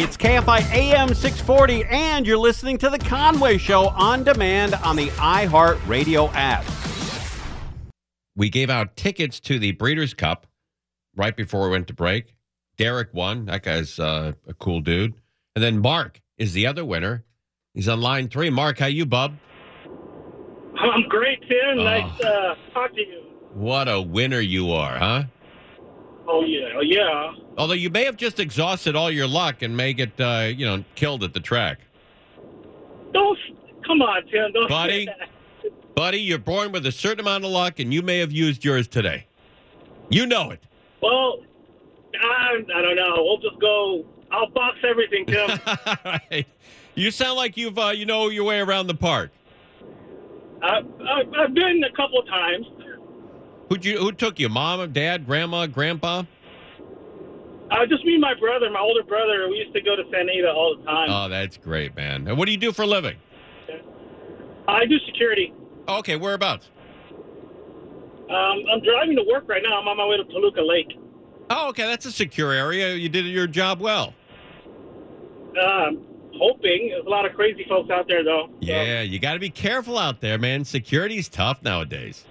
It's KFI AM 640, and you're listening to The Conway Show on demand on the iHeartRadio app. We gave out tickets to the Breeders' Cup right before we went to break. Derek won. That guy's uh, a cool dude. And then Mark is the other winner. He's on line three. Mark, how you, bub? I'm great, Tim. Oh. Nice to uh, talk to you. What a winner you are, huh? Oh yeah, oh yeah. Although you may have just exhausted all your luck and may get, uh, you know, killed at the track. Don't come on, Tim. Don't Buddy. say that. Buddy, you're born with a certain amount of luck, and you may have used yours today. You know it. Well, I, I don't know. We'll just go. I'll box everything, Tim. All right. You sound like you've, uh, you know, your way around the park. I, I, I've been a couple of times. Who'd you, who took you? Mom, dad, grandma, grandpa? Uh, just me and my brother, my older brother. We used to go to Santa Anita all the time. Oh, that's great, man. And what do you do for a living? I do security. Okay, whereabouts? Um, I'm driving to work right now. I'm on my way to Toluca Lake. Oh, okay, that's a secure area. You did your job well. Um, hoping. There's a lot of crazy folks out there, though. So, Yeah, you got to be careful out there, man. Security's tough nowadays.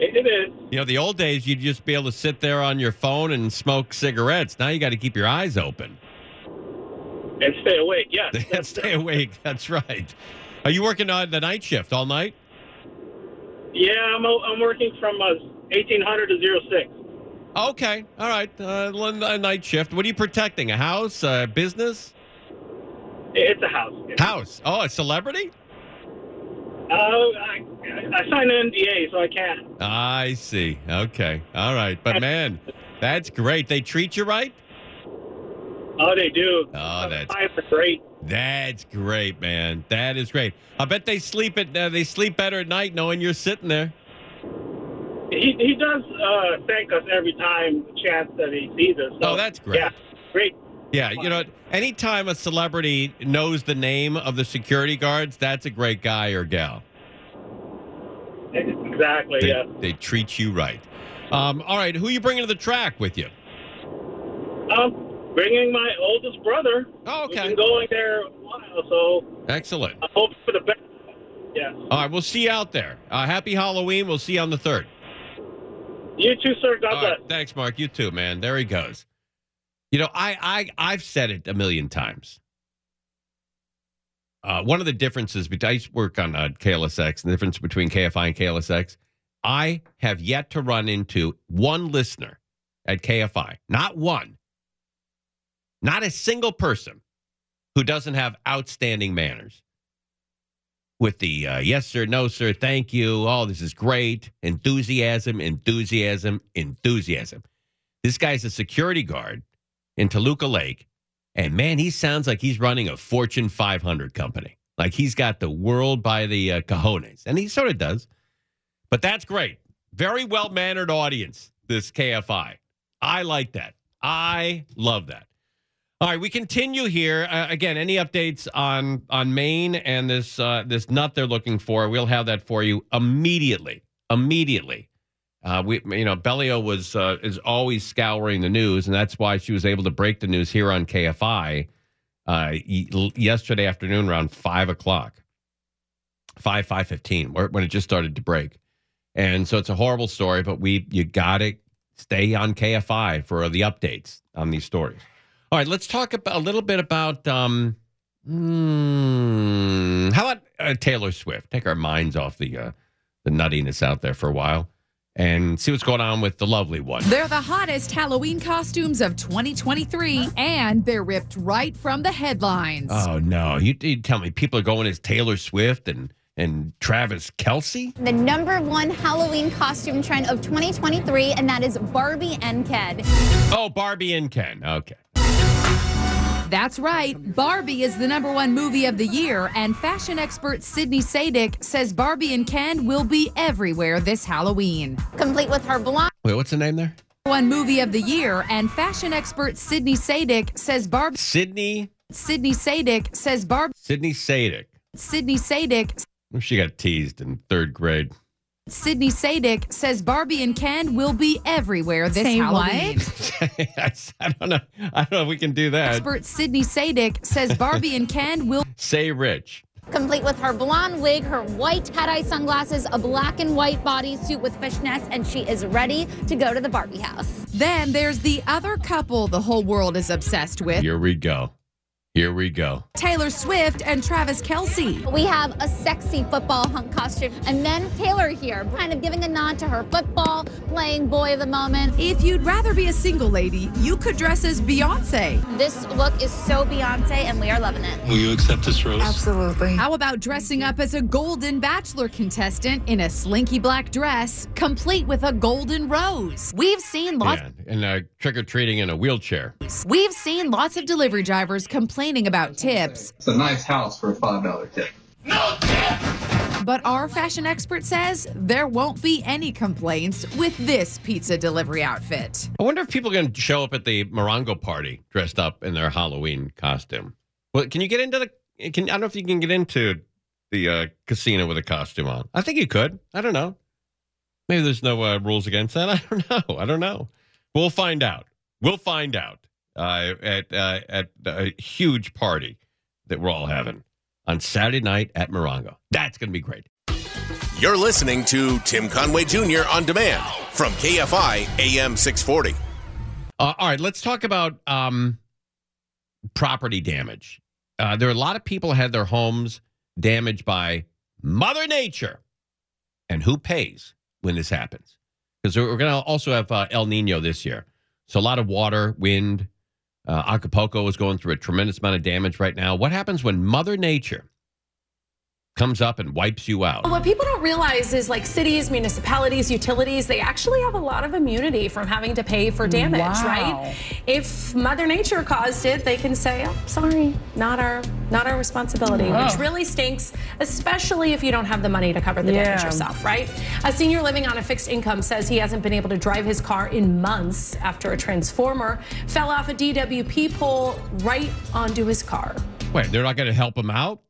It, it is. You know, the old days, you'd just be able to sit there on your phone and smoke cigarettes. Now you got to keep your eyes open And stay awake. Yes. and stay awake. That's right. Are you working on the night shift all night? Yeah, I'm, I'm working from uh, 1800 to 06. Okay, all right. Uh, a night shift. What are you protecting? A house? A business? It's a house. House. Oh, a celebrity? I, I signed an NDA, so I can't. I see. Okay. All right. But man, that's great. They treat you right? Oh, they do. Oh, that's great. that's great, man. That is great. I bet they sleep at uh, they sleep better at night knowing you're sitting there. He, he does uh, thank us every time chance that he sees us. So, Oh, that's great. Yeah, great. Yeah, you know, anytime a celebrity knows the name of the security guards, that's a great guy or gal. Exactly. They, Yeah. they treat you right. Um, all right, who you bringing to the track with you? Um, bringing my oldest brother. Oh, We've okay. been going there a while, so Excellent. I hope for the best. Yes. All right, we'll see you out there. Uh, happy Halloween. We'll see you on the third. You too, sir. God All bless. right, thanks, Mark. You too, man. There he goes. You know, I I I've said it a million times. Uh, one of the differences between I work on uh, KLSX, the difference between KFI and KLSX, I have yet to run into one listener at KFI, not one, not a single person who doesn't have outstanding manners. With the uh, yes sir, no sir, thank you, oh this is great, enthusiasm, enthusiasm, enthusiasm. This guy's a security guard in Toluca Lake, and man, he sounds like he's running a Fortune 500 company. Like he's got the world by the uh, cojones, and he sort of does. But that's great. Very well mannered audience. This KFI, I like that. I love that. All right, we continue here. Uh, again, any updates on on Maine and this uh, this nut they're looking for? We'll have that for you immediately. Immediately. Uh, we, you know, Bellio was uh, is always scouring the news, and that's why she was able to break the news here on KFI uh, yesterday afternoon around five o'clock, five five fifteen, when it just started to break. And so it's a horrible story, but we you got to stay on KFI for the updates on these stories. All right, let's talk about, a little bit about um, hmm, how about uh, Taylor Swift? Take our minds off the uh, the nuttiness out there for a while and see what's going on with the lovely one. They're the hottest Halloween costumes of 2023, and they're ripped right from the headlines. Oh no, you, you tell me people are going as Taylor Swift and and Travis Kelce. The number one Halloween costume trend of 2023, and that is Barbie and Ken. Oh, Barbie and Ken. Okay. That's right. Barbie is the number one movie of the year, and fashion expert Sydney Sadik says Barbie and Ken will be everywhere this Halloween. Complete with her blonde Wait, what's the name there? One movie of the year, and fashion expert Sydney Sadik says Barbie. Sydney Sydney Sadik says Barb. Sydney Sadik. Sydney Sadik She got teased in third grade. Sydney Sadik says Barbie and Ken will be everywhere this Say what? Halloween. I don't know. I don't know if we can do that. Expert Sydney Sadik says Barbie and Ken will Say rich. Complete with her blonde wig, her white tie-dye sunglasses, a black and white bodysuit with fishnets, and she is ready to go to the Barbie house. Then there's the other couple the whole world is obsessed with Here we go. Here we go. Taylor Swift and Travis Kelce. We have a sexy football hunk costume, and then Taylor here, kind of giving a nod to her football playing boy of the moment. If you'd rather be a single lady, you could dress as Beyonce. This look is so Beyonce, and we are loving it. Will you accept this rose? Absolutely. How about dressing up as a Golden Bachelor contestant in a slinky black dress, complete with a golden rose? We've seen lots. Yeah, and uh, trick or treating in a wheelchair. We've seen lots of delivery drivers complaining about tips, It's a nice house for a five dollar tip. No tip! But our fashion expert says there won't be any complaints with this pizza delivery outfit. I wonder if people are going to show up at the Morongo party dressed up in their Halloween costume. Well, can you get into the? Can I don't know if you can get into the uh, casino with a costume on. I think you could. I don't know. Maybe there's no uh, rules against that. I don't know. I don't know. We'll find out. We'll find out uh, at uh, at a huge party that we're all having on Saturday night at Morongo. That's going to be great. You're listening to Tim Conway Jr. on demand from KFI AM 640. Uh, all right, let's talk about um, property damage. Uh, there are a lot of people had their homes damaged by Mother Nature, and who pays when this happens? Because we're going to also have uh, El Nino this year, so a lot of water, wind. Uh, Acapulco is going through a tremendous amount of damage right now. What happens when Mother Nature comes up and wipes you out? What people don't realize is like cities, municipalities, utilities, they actually have a lot of immunity from having to pay for damage, right? If Mother Nature caused it, they can say, "Oh, sorry, not our not our responsibility," oh. which really stinks, especially if you don't have the money to cover the damage yourself, right? A senior living on a fixed income says he hasn't been able to drive his car in months after a transformer fell off a DWP pole right onto his car. Wait, they're not going to help him out?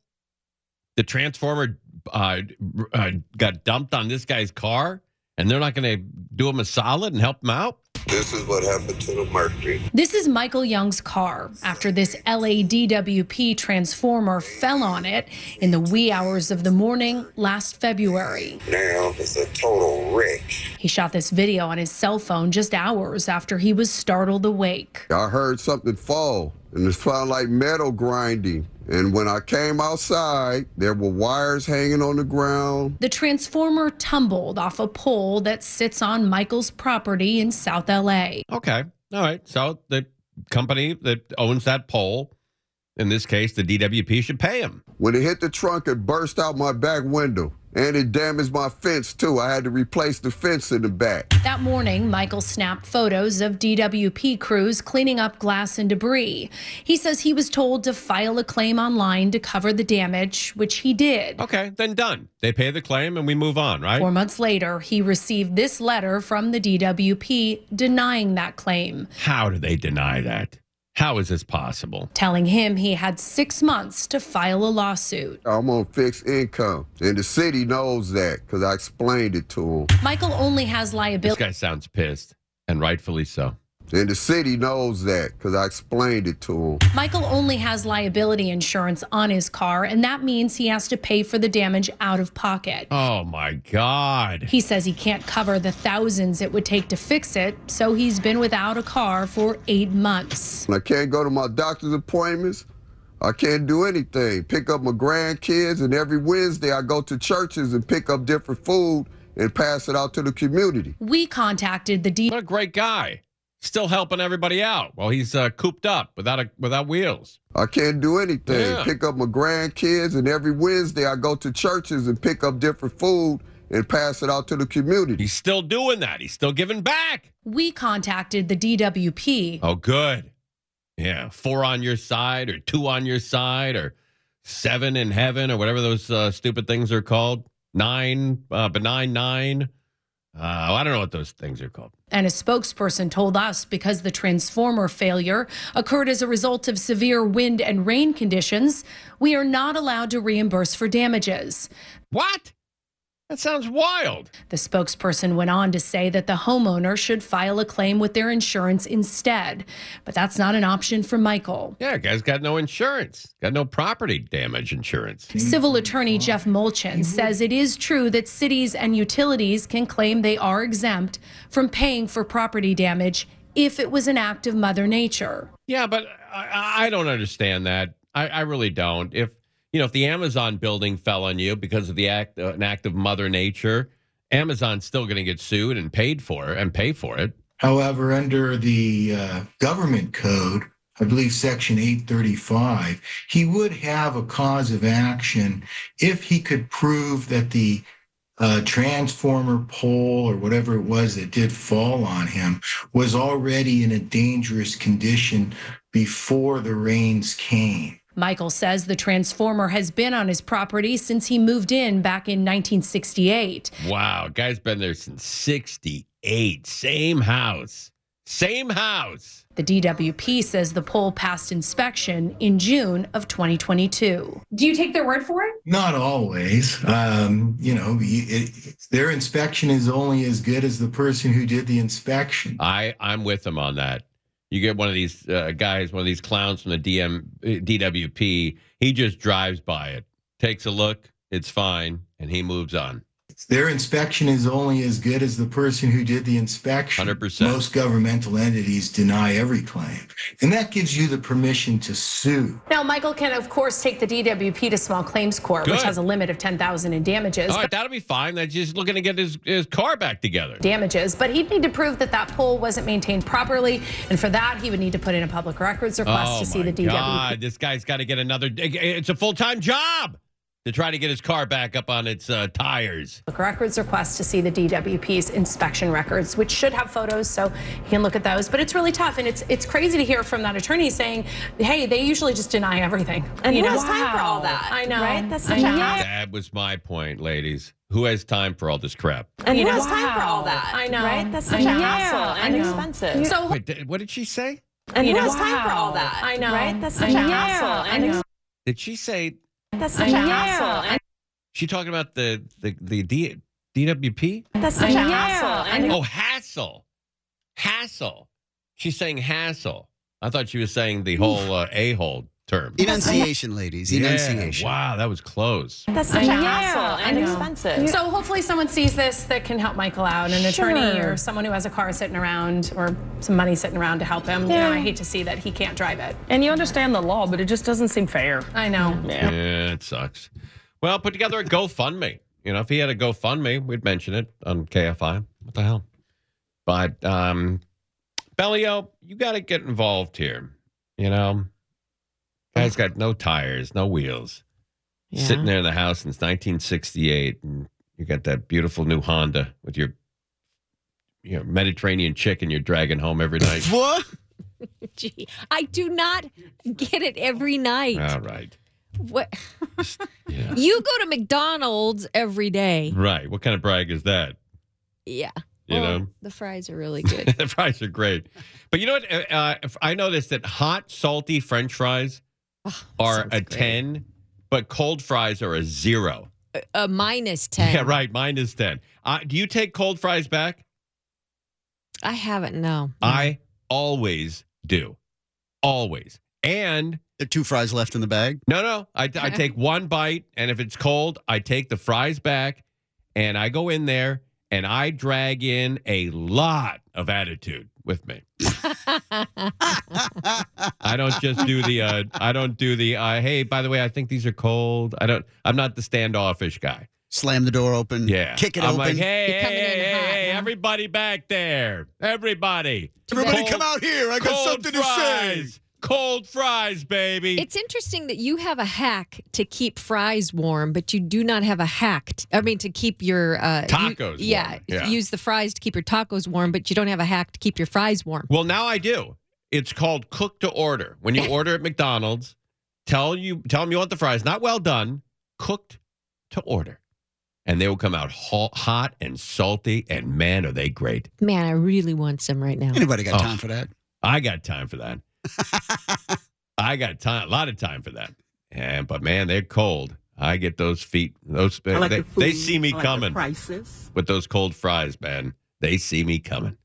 The transformer uh, uh, got dumped on this guy's car, and they're not going to do him a solid and help him out? This is what happened to the Mercury. This is Michael Young's car after this LADWP transformer fell on it in the wee hours of the morning last February. Now it's a total wreck. He shot this video on his cell phone just hours after he was startled awake. I heard something fall, and it sounded like metal grinding. And when I came outside, there were wires hanging on the ground. The transformer tumbled off a pole that sits on Michael's property in South LA. Okay. All right. So the company that owns that pole, in this case, the DWP, should pay him. When it hit the trunk, it burst out my back window. And it damaged my fence, too. I had to replace the fence in the back. That morning, Michael snapped photos of DWP crews cleaning up glass and debris. He says he was told to file a claim online to cover the damage, which he did. Okay. Then done. They pay the claim and we move on, right? Four months later, he received this letter from the DWP denying that claim, How do they deny that? How is this possible? telling him he had six months to file a lawsuit. I'm on fixed income. And the city knows that because I explained it to him. Michael only has liability. This guy sounds pissed, and rightfully so. And the city knows that because I explained it to them. Michael only has liability insurance on his car, and that means he has to pay for the damage out of pocket. Oh my God. He says he can't cover the thousands it would take to fix it, so he's been without a car for eight months. I can't go to my doctor's appointments. I can't do anything. Pick up my grandkids, and every Wednesday I go to churches and pick up different food and pass it out to the community. We contacted the D. What a great guy. Still helping everybody out while he's uh, cooped up without a, without wheels. I can't do anything. Yeah. Pick up my grandkids, and every Wednesday I go to churches and pick up different food and pass it out to the community. He's still doing that. He's still giving back. we contacted the DWP. Oh, good. Yeah, four on your side, or two on your side, or seven in heaven, or whatever those uh, stupid things are called. Nine, uh, benign nine. Uh, I don't know what those things are called. And a spokesperson told us because the transformer failure occurred as a result of severe wind and rain conditions, we are not allowed to reimburse for damages. What? That sounds wild. The spokesperson went on to say that the homeowner should file a claim with their insurance instead. But that's not an option for Michael. Yeah, guy's got no insurance, got no property damage insurance. Civil attorney Jeff Molchin says it is true that cities and utilities can claim they are exempt from paying for property damage if it was an act of Mother Nature. Yeah, but I, I don't understand that. I, I really don't. If you know, if the Amazon building fell on you because of the act, uh, an act of Mother Nature, Amazon's still going to get sued and paid for and pay for it. However, under the uh, government code, I believe section 835, he would have a cause of action if he could prove that the uh, transformer pole or whatever it was that did fall on him was already in a dangerous condition before the rains came. Michael says the transformer has been on his property since he moved in back in 1968. Wow, guy's been there since 68. Same house. Same house. The DWP says the pole passed inspection in June of 2022. Do you take their word for it? Not always. Um, you know, it, their inspection is only as good as the person who did the inspection. I, I'm with them on that. You get one of these uh, guys, one of these clowns from the DM, DWP. He just drives by it, takes a look, it's fine, and he moves on. Their inspection is only as good as the person who did the inspection. 100%. Most governmental entities deny every claim. And that gives you the permission to sue. Now, Michael can, of course, take the DWP to small claims court, which has a limit of 10000 in damages. All right, that'll be fine. That's just looking to get his, his car back together. Damages, but he'd need to prove that that pole wasn't maintained properly, and for that, he would need to put in a public records request oh to see the DWP. God, this guy's got to get another. It's a full time job to try to get his car back up on its uh, tires. Public records request to see the DWP's inspection records, which should have photos, so he can look at those. But it's really tough, and it's it's crazy to hear from that attorney saying, "Hey, they usually just deny everything." And you who know? has time for all that? I know, Right? That's I such a know. That was my point, ladies. Who has time for all this crap? And You who know? has time for all that? I know. Right? That's I such a hassle and expensive. So Wait, th- what did she say? and you who know? has time for all that? I know. Right? That's I such a know. hassle and know. Did she say that's I such a know. hassle and she talking about the the the D, DWP? that's such a I know. hassle I and know. Oh, hassle, hassle. She's saying hassle. I thought she was saying the whole uh, a hole term. Enunciation, ladies. Yeah, Enunciation. Wow, that was close. that's I such a hassle and expensive. So hopefully someone sees this that can help Michael out, an attorney or someone who has a car sitting around or some money sitting around to help him. You Yeah. know, I hate to see that he can't drive it. And you understand the law, but it just doesn't seem fair. I know. Yeah, it sucks. Well, put together a GoFundMe. You know, if he had a GoFundMe, we'd mention it on KFI. What the hell? But um Bellio, you got to get involved here. You know, guy's got no tires, no wheels, Yeah. sitting there in the house since 1968, and you got that beautiful new Honda with your, you know, Mediterranean chicken you're dragging home every night. What? Gee, I do not get it every night. All right, What? yeah, You go to McDonald's every day. right. What kind of brag is that? Yeah. You Well, know. the fries are really good. the fries are great. But you know what? Uh, Uh, I noticed that hot, salty French fries Oh, are a great. 10, but cold fries are a zero. A minus ten. Yeah, right. 10. Uh, do you take cold fries back? I haven't. No. I always do. Always. And There are two fries left in the bag. no, no, I, I take one bite, and if it's cold, I take the fries back, and I go in there, and I drag in a lot of attitude with me. I don't just do the uh I don't do the uh hey, by the way, I think these are cold. I don't I'm not the standoffish guy. Slam the door open. Yeah. Kick it I'm open. like, hey, You're hey, hey, hey, hot, hey, huh? everybody back there. Everybody. Everybody Cold- come out here. I got cold something to say. Fries. Cold fries, baby. It's interesting that you have a hack to keep fries warm, but you do not have a hack. t- I mean, to keep your uh, you- Tacos yeah, warm, yeah. use the fries to keep your tacos warm, but you don't have a hack to keep your fries warm. Well, now I do. It's called cook to order. When you order at McDonald's, tell you tell them you want the fries not well done, cooked to order. And they will come out hot, hot and salty and man are they great. Man, I really want some right now. Anybody got Oh. time for that? I got time for that. I got time, a lot of time for that. And but man, they're cold. I get those feet. Those like they, the they see me like coming with those cold fries, man. They see me coming.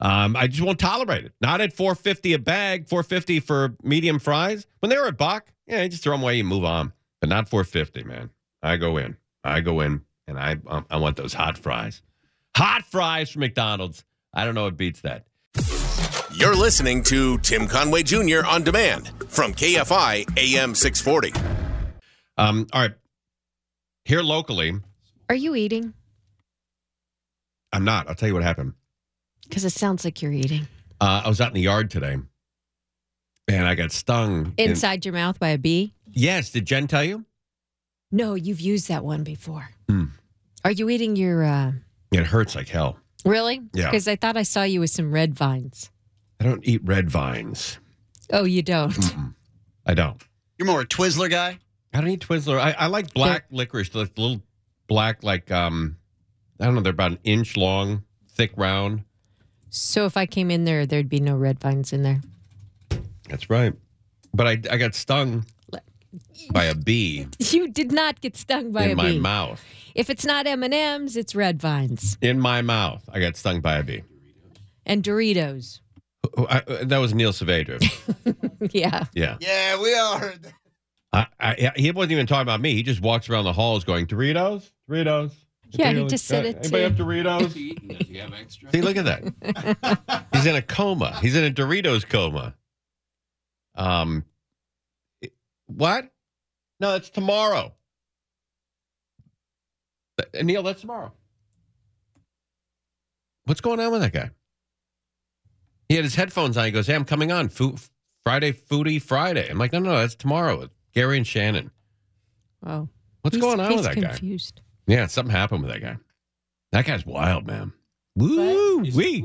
Um, I just won't tolerate it. Not at four fifty a bag, four fifty for medium fries. When they were a buck, yeah, you just throw them away, and move on. But not four fifty, man. I go in, I go in, and I um, I want those hot fries, hot fries from McDonald's. I don't know what beats that. You're listening to Tim Conway Jr. on demand from KFI AM 640. Um, all right, here locally, Are you eating? I'm not. I'll tell you what happened. Because it sounds like you're eating. Uh, I was out in the yard today, and I got stung in- Inside your mouth by a bee? yes, did Jen tell you? No, you've used that one before. Hmm. Are you eating your. Uh, It hurts like hell. really? Yeah. Because I thought I saw you with some red vines. I don't eat red vines. Oh, you don't? I don't. You're more a Twizzler guy? I don't eat Twizzler. I, I like black licorice, the little black, like um, I don't know. They're about an inch long, thick, round. So if I came in there, there'd be no red vines in there. That's right. But I, I got stung by a bee You did not get stung by in a bee. In my mouth. If it's not M and M's, it's red vines In my mouth, I got stung by a bee. and Doritos. Oh, I, uh, that was Neil Saavedra. yeah. Yeah. Yeah, we all heard that. I, I, he wasn't even talking about me. He just walks around the halls going, Doritos? Doritos? Yeah, he Doritos? just said it Anybody too. have Doritos? See, look at that. He's in a coma. He's in a Doritos coma. Um, what? No, that's tomorrow. Neil, that's tomorrow. What's going on with that guy? He had his headphones on. He goes, "Hey, I'm coming on Fo- Friday, Foodie Friday." I'm like, "No, no, no, that's tomorrow." with Gary and Shannon. Wow. What's He's- going on he's with that guy? confused. Yeah, something happened with that guy. That guy's wild, man. Woo wee.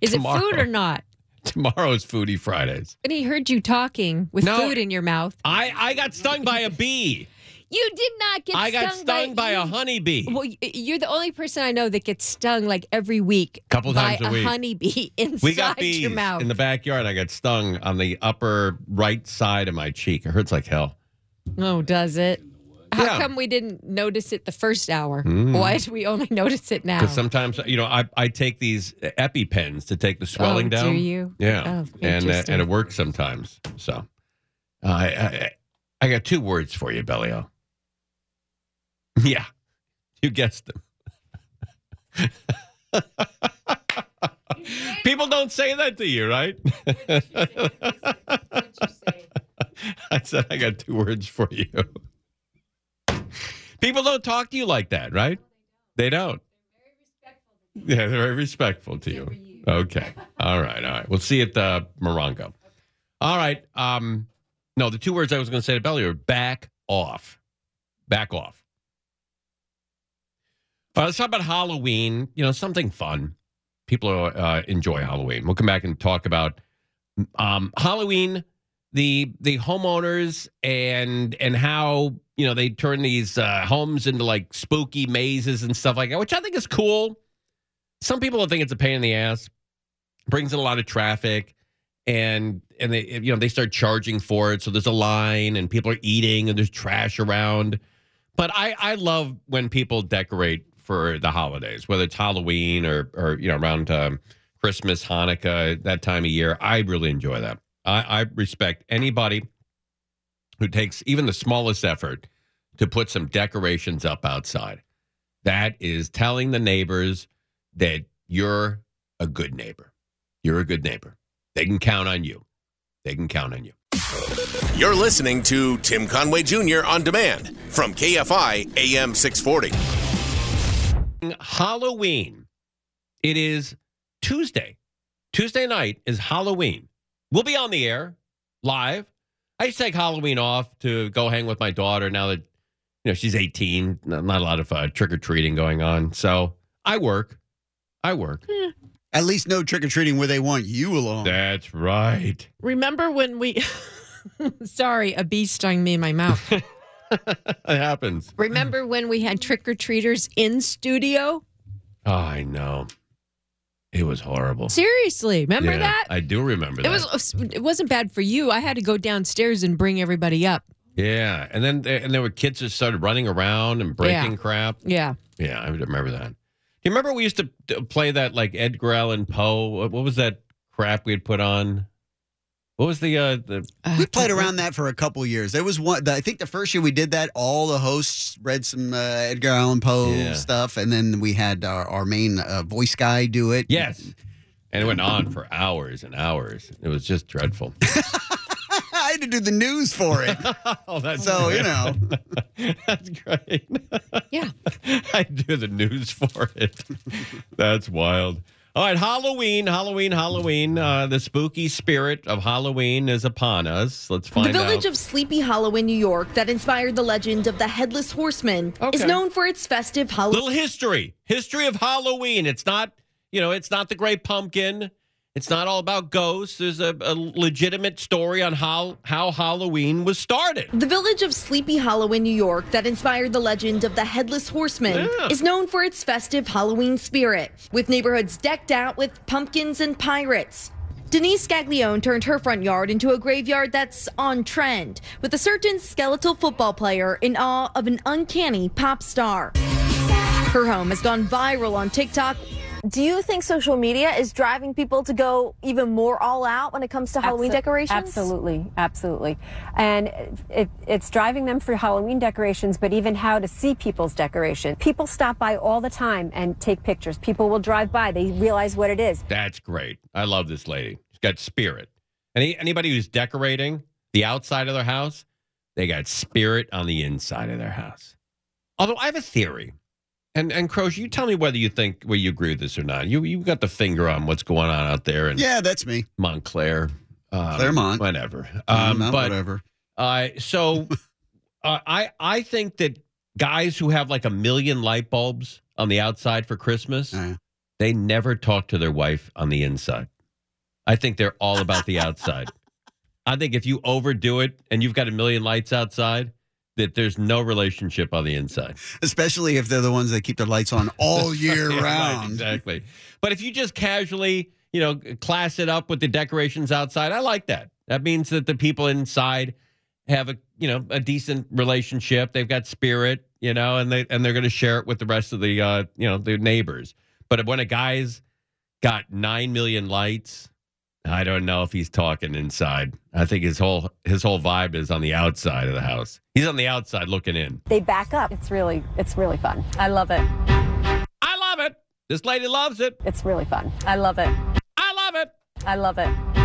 Is Tomorrow. it food or not? Tomorrow's Foodie Fridays. And he heard you talking with No. food in your mouth. I, I got stung by a bee. You did not get I got stung, stung by, a honeybee. Well, you're the only person I know that gets stung like every week Couple by times a week. honeybee inside we got bees your mouth. in the backyard. I got stung on the upper right side of my cheek. It hurts like hell. oh, does it? How Yeah. come we didn't notice it the first hour? Mm. Why do we only notice it now? Because sometimes, you know, I, I take these EpiPens to take the swelling Oh, do you? Yeah, Oh, and uh, and it works sometimes. So, uh, I, I I got two words for you, Bellio. Yeah, you guessed them. People don't say that to you, right? I said I got two words for you. People don't talk to you like that, right? They don't. Yeah, they're very respectful to you. Okay. All right. All right. We'll see at the Morongo. All right. Um, no, the two words I was going to say to Belly are back off. Back off. Let's talk about Halloween. You know, something fun. People uh, enjoy Halloween. We'll come back and talk about um, Halloween, the the homeowners, and and how you know they turn these uh, homes into like spooky mazes and stuff like that, which I think is cool. Some people think it's a pain in the ass. Brings in a lot of traffic, and and they you know they start charging for it. So there's a line, and people are eating, and there's trash around. But I I love when people decorate for the holidays, whether it's Halloween or or you know around um, Christmas, Hanukkah, that time of year. I really enjoy that. I, I respect anybody who takes even the smallest effort to put some decorations up outside. That is telling the neighbors that you're a good neighbor. You're a good neighbor. They can count on you. They can count on you. You're listening to Tim Conway Jr. on demand from KFI AM 640. Halloween. It is Tuesday. Tuesday night is Halloween. We'll be on the air live. I used to take Halloween off to go hang with my daughter now that you know she's 18. Not not a lot of uh, trick or treating going on. So I work. I work. At least no trick or treating where they want you along. That's right. Remember when we? Sorry, a bee stung me in my mouth. it happens. Remember when we had trick or treaters in studio? Oh, I know. It was horrible. Seriously, remember Yeah, that? I do remember that. It was. It wasn't bad for you. I had to go downstairs and bring everybody up Yeah, and then and there were kids that started running around and breaking Yeah. crap. Yeah. Yeah, I remember that. Do you remember we used to play that like Edgar Allan Poe? What what was that crap we had put on? What was the uh the We played around that for a couple years. There was one. I think the first year we did that, all the hosts read some uh, Edgar Allan Poe Yeah. stuff, and then we had our, our main uh, voice guy do it. Yes. And it went on for hours and hours. It was just dreadful. I had to do the news for it. oh, that's so you know. That's great. Yeah. I do the news for it. That's wild. All right, Halloween, Halloween, Halloween. Uh, the spooky spirit of Halloween is upon us. Let's find The village out. of Sleepy Hollow in New York that inspired the legend of the Headless Horseman is known for its festive Halloween. little history history of halloween it's not you know it's not the great pumpkin it's not all about ghosts there's a, a legitimate story on how how halloween was started The village of Sleepy Hollow in New York that inspired the legend of the Headless Horseman Yeah. is known for its festive Halloween spirit, with neighborhoods decked out with pumpkins and pirates. Denise Scaglione turned her front yard into a graveyard that's on trend, with a certain skeletal football player in awe of an uncanny pop star. Her home has gone viral on TikTok. Do you think social media is driving people to go even more all out when it comes to Halloween Abso- decorations? Absolutely, absolutely. And it, it's driving them for Halloween decorations, but even how to see people's decoration. People stop by all the time and take pictures. People will drive by, they realize what it is. that's great i love this lady she's got spirit Any, anybody who's decorating the outside of their house they got spirit on the inside of their house although i have a theory and and crows you tell me whether you think whether you agree with this or not you you got the finger on what's going on out there in Yeah, that's me. Montclair, um, Claremont. whatever. Um, not but whatever. uh, so uh, I I think that guys who have like a million light bulbs on the outside for Christmas, they never talk to their wife on the inside. I think they're all about the outside. I think if you overdo it and you've got a million lights outside, that there's no relationship on the inside. Especially if they're the ones that keep their lights on all year Yeah, right, round. exactly. But if you just casually, you know, class it up with the decorations outside, I like that. That means that the people inside have a, you know, a decent relationship. They've got spirit, you know, and they and they're going to share it with the rest of the, uh, you know, the neighbors. But when a guy's got nine million lights, I don't know if he's talking inside. I think his whole his whole vibe is on the outside of the house. He's on the outside looking in. They back up. It's really, it's really fun. I love it. I love it. This lady loves it. It's really fun. I love it. I love it. I love it.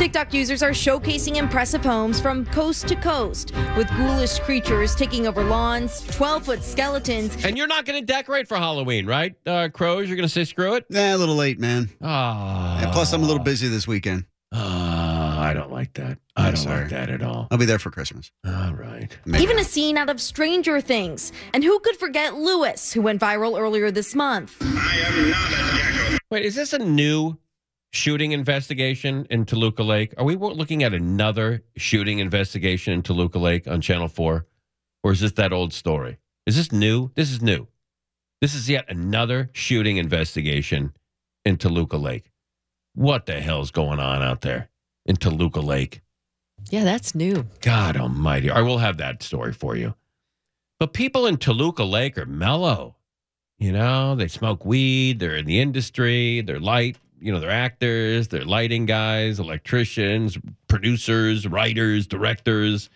TikTok users are showcasing impressive homes from coast to coast, with ghoulish creatures taking over lawns, 12 foot skeletons. And you're not going to decorate for Halloween, right, uh, Crows? You're going to say screw it? Nah, a little late, man. Ah. And plus, I'm a little busy this weekend. Ah, I don't like that. I don't sorry. like that at all. I'll be there for Christmas. All right. Even a scene out of Stranger Things. And who could forget Lewis, who went viral earlier this month? Wait, is this a new shooting investigation in Toluca Lake? Are we looking at another shooting investigation in Toluca Lake on Channel 4? Or is this that old story? Is this new? This is new. This is yet another shooting investigation in Toluca Lake. What the hell's going on out there in Toluca Lake? Yeah, that's new. God almighty. I will have that story for you. But people in Toluca Lake are mellow. You know, they smoke weed, they're in the industry, they're light, you know, they're actors, they're lighting guys, electricians, producers, writers, directors.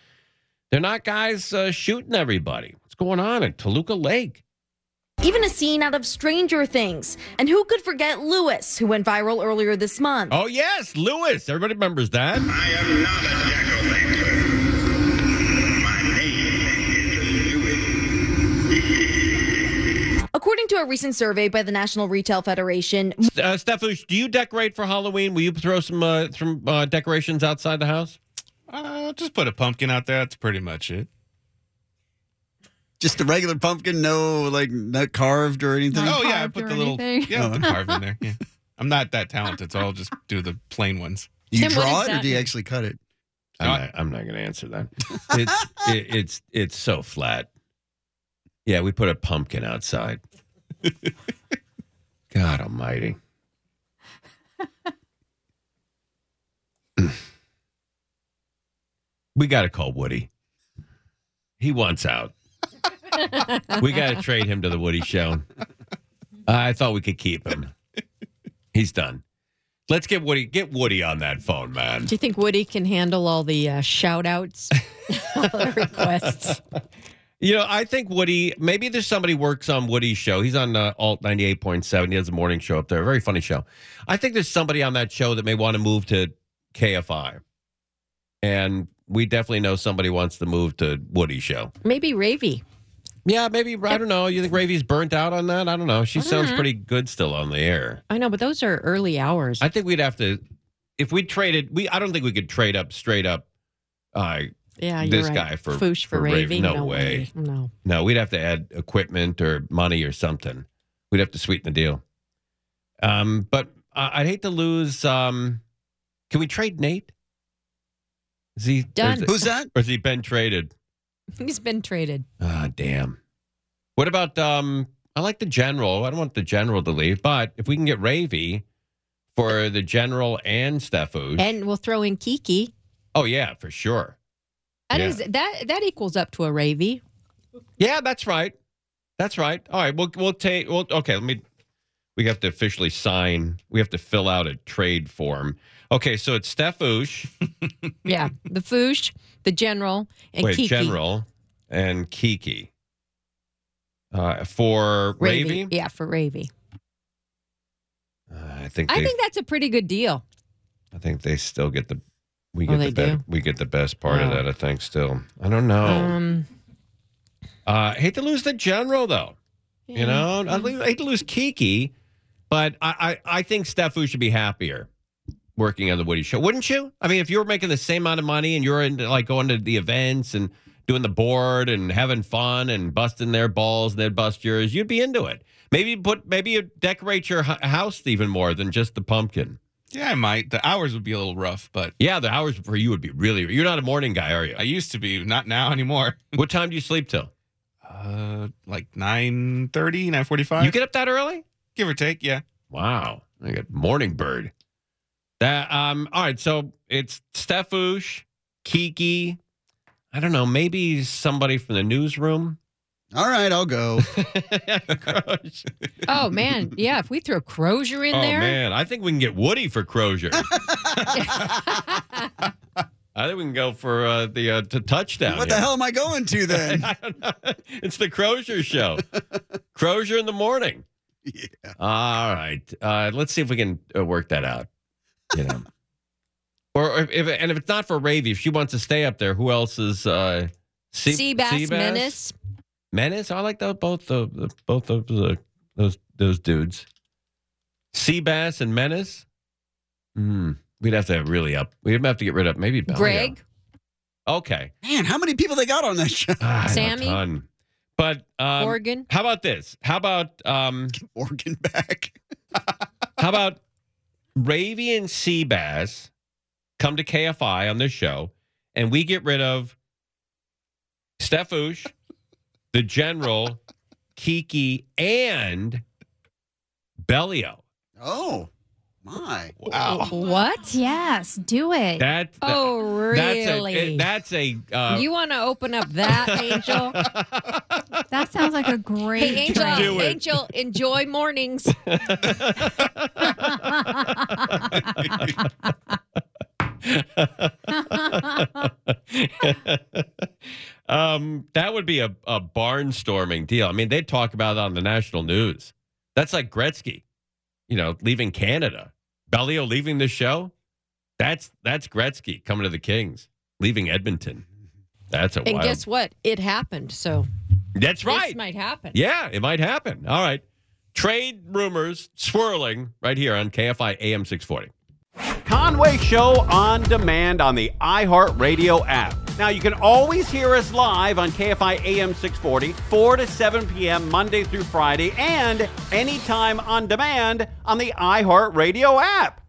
They're not guys uh, shooting everybody. What's going on in Toluca Lake? Even a scene out of Stranger Things. And who could forget Lewis, who went viral earlier this month? Oh, yes, Lewis. Everybody remembers that. According to a recent survey by the National Retail Federation, Uh, Stefan, do you decorate for Halloween? Will you throw some uh, some uh, decorations outside the house? Uh, just put a pumpkin out there. That's pretty much it. Just a regular pumpkin, no like not carved or anything. oh yeah, I put the little yeah, Oh. the carve in there. Yeah. I'm not that talented, so I'll just do the plain ones. You Tim, draw it or do you actually cut it? I'm not, I'm not going to answer that. It's it, it's it's so flat. Yeah, we put a pumpkin outside. God Almighty. we got to call Woody. He wants out. we got to trade him to the Woody Show. I thought we could keep him. He's done. Let's get Woody. Get Woody on that phone, man. Do you think Woody can handle all the uh, shout outs, all the requests? You know, I think Woody. Maybe there's somebody works on Woody's show. He's on uh, Alt ninety eight point seven. He has a morning show up there. Very funny show. I think there's somebody on that show that may want to move to KFI, and we definitely know somebody wants to move to Woody's show. Maybe Ravy. Yeah, maybe. I don't know. You think Ravy's burnt out on that? I don't know. She sounds know. pretty good still on the air. I know, but those are early hours. I think we'd have to, if we traded, we. I don't think we could trade up straight up. Uh, Yeah, you're this right. guy for Foosh for Ravy. Ravy? No, No way. way. No. no. We'd have to add equipment or money or something. We'd have to sweeten the deal. Um, but I'd hate to lose. Um, can we trade Nate? Is he Done. or is it- Who's that? Or has he been traded? He's been traded. Ah, damn. What about um? I like the general. I don't want the general to leave, but if we can get Ravy for the general and Steffush. And we'll throw in Kiki. oh yeah, for sure. That Yeah. is that that equals up to a Ravy. Yeah, that's right. That's right. All right, we'll we'll take. Well, okay. Let me. We have to officially sign. We have to fill out a trade form. Okay, so it's Steffush. Yeah, the Foosh, the general, and wait, Kiki. general and Kiki. Uh, for Ravy. Ravy, Yeah, for Ravy. I think I think that's a pretty good deal. I think they still get the. We Oh, get they the do? we get the best part of Oh. that. I think still. I don't know. Um, Uh, hate to lose the general though. You know, I le- hate to lose Kiki, but I, I, I think Steffu should be happier working on the Woody Show, wouldn't you? I mean, if you were making the same amount of money and you're into like going to the events and doing the board and having fun and busting their balls and they'd bust yours, you'd be into it. Maybe put maybe you decorate your house even more than just the pumpkin. Yeah, I might. The hours would be a little rough, but Yeah, the hours for you would be really. You're not a morning guy, are you? I used to be. Not now anymore. What time do you sleep till? Uh, like 9.30, 9.45. You get up that early? Give or take, yeah. Wow, I got morning bird. That um. All right, so it's Steffush, Kiki. I don't know. Maybe somebody from the newsroom. All right, I'll go. oh man, yeah. If we throw Crozier in there. oh there, man, I think we can get Woody for Crozier. I think we can go for uh, the uh, t- touchdown. What the hell am I going to then? I don't know. It's the Crozier show. Crozier in the morning. Yeah. All right. Uh, let's see if we can uh, work that out. You know. or if, if and if it's not for Ravy, if she wants to stay up there, who else is uh Sea- Seabass Menace. Menace? I like those both the, the both of the those those dudes. Seabass and Menace. Hmm. We'd have to really up. We'd have to get rid of maybe Bellio. Greg, Okay. Man, how many people they got on that show? Ah, I know a Sammy? ton. But um, Oregon. How about this? How about um, Oregon back. how about Ravy and Seabass come to KFI on this show, and we get rid of Steffush, the General, Kiki, and Bellio. Oh, my. Wow. What? Yes, do it. That, that- Oh, That's a, really? that's a uh, you want to open up that, Angel? That sounds like a great hey, Angel. Do it. Angel, enjoy mornings. um, that would be a, a barnstorming deal. I mean, they'd talk about it on the national news. That's like Gretzky, you know, leaving Canada. Bellio leaving the show. That's that's Gretzky coming to the Kings, leaving Edmonton. That's a and wild. guess what? It happened. So That's this right. might happen. Yeah, it might happen. All right. Trade rumors swirling right here on KFI AM 640. Conway Show on demand on the iHeartRadio app. Now, you can always hear us live on KFI AM 640, 4 to 7 p.m., Monday through Friday, and anytime on demand on the iHeartRadio app.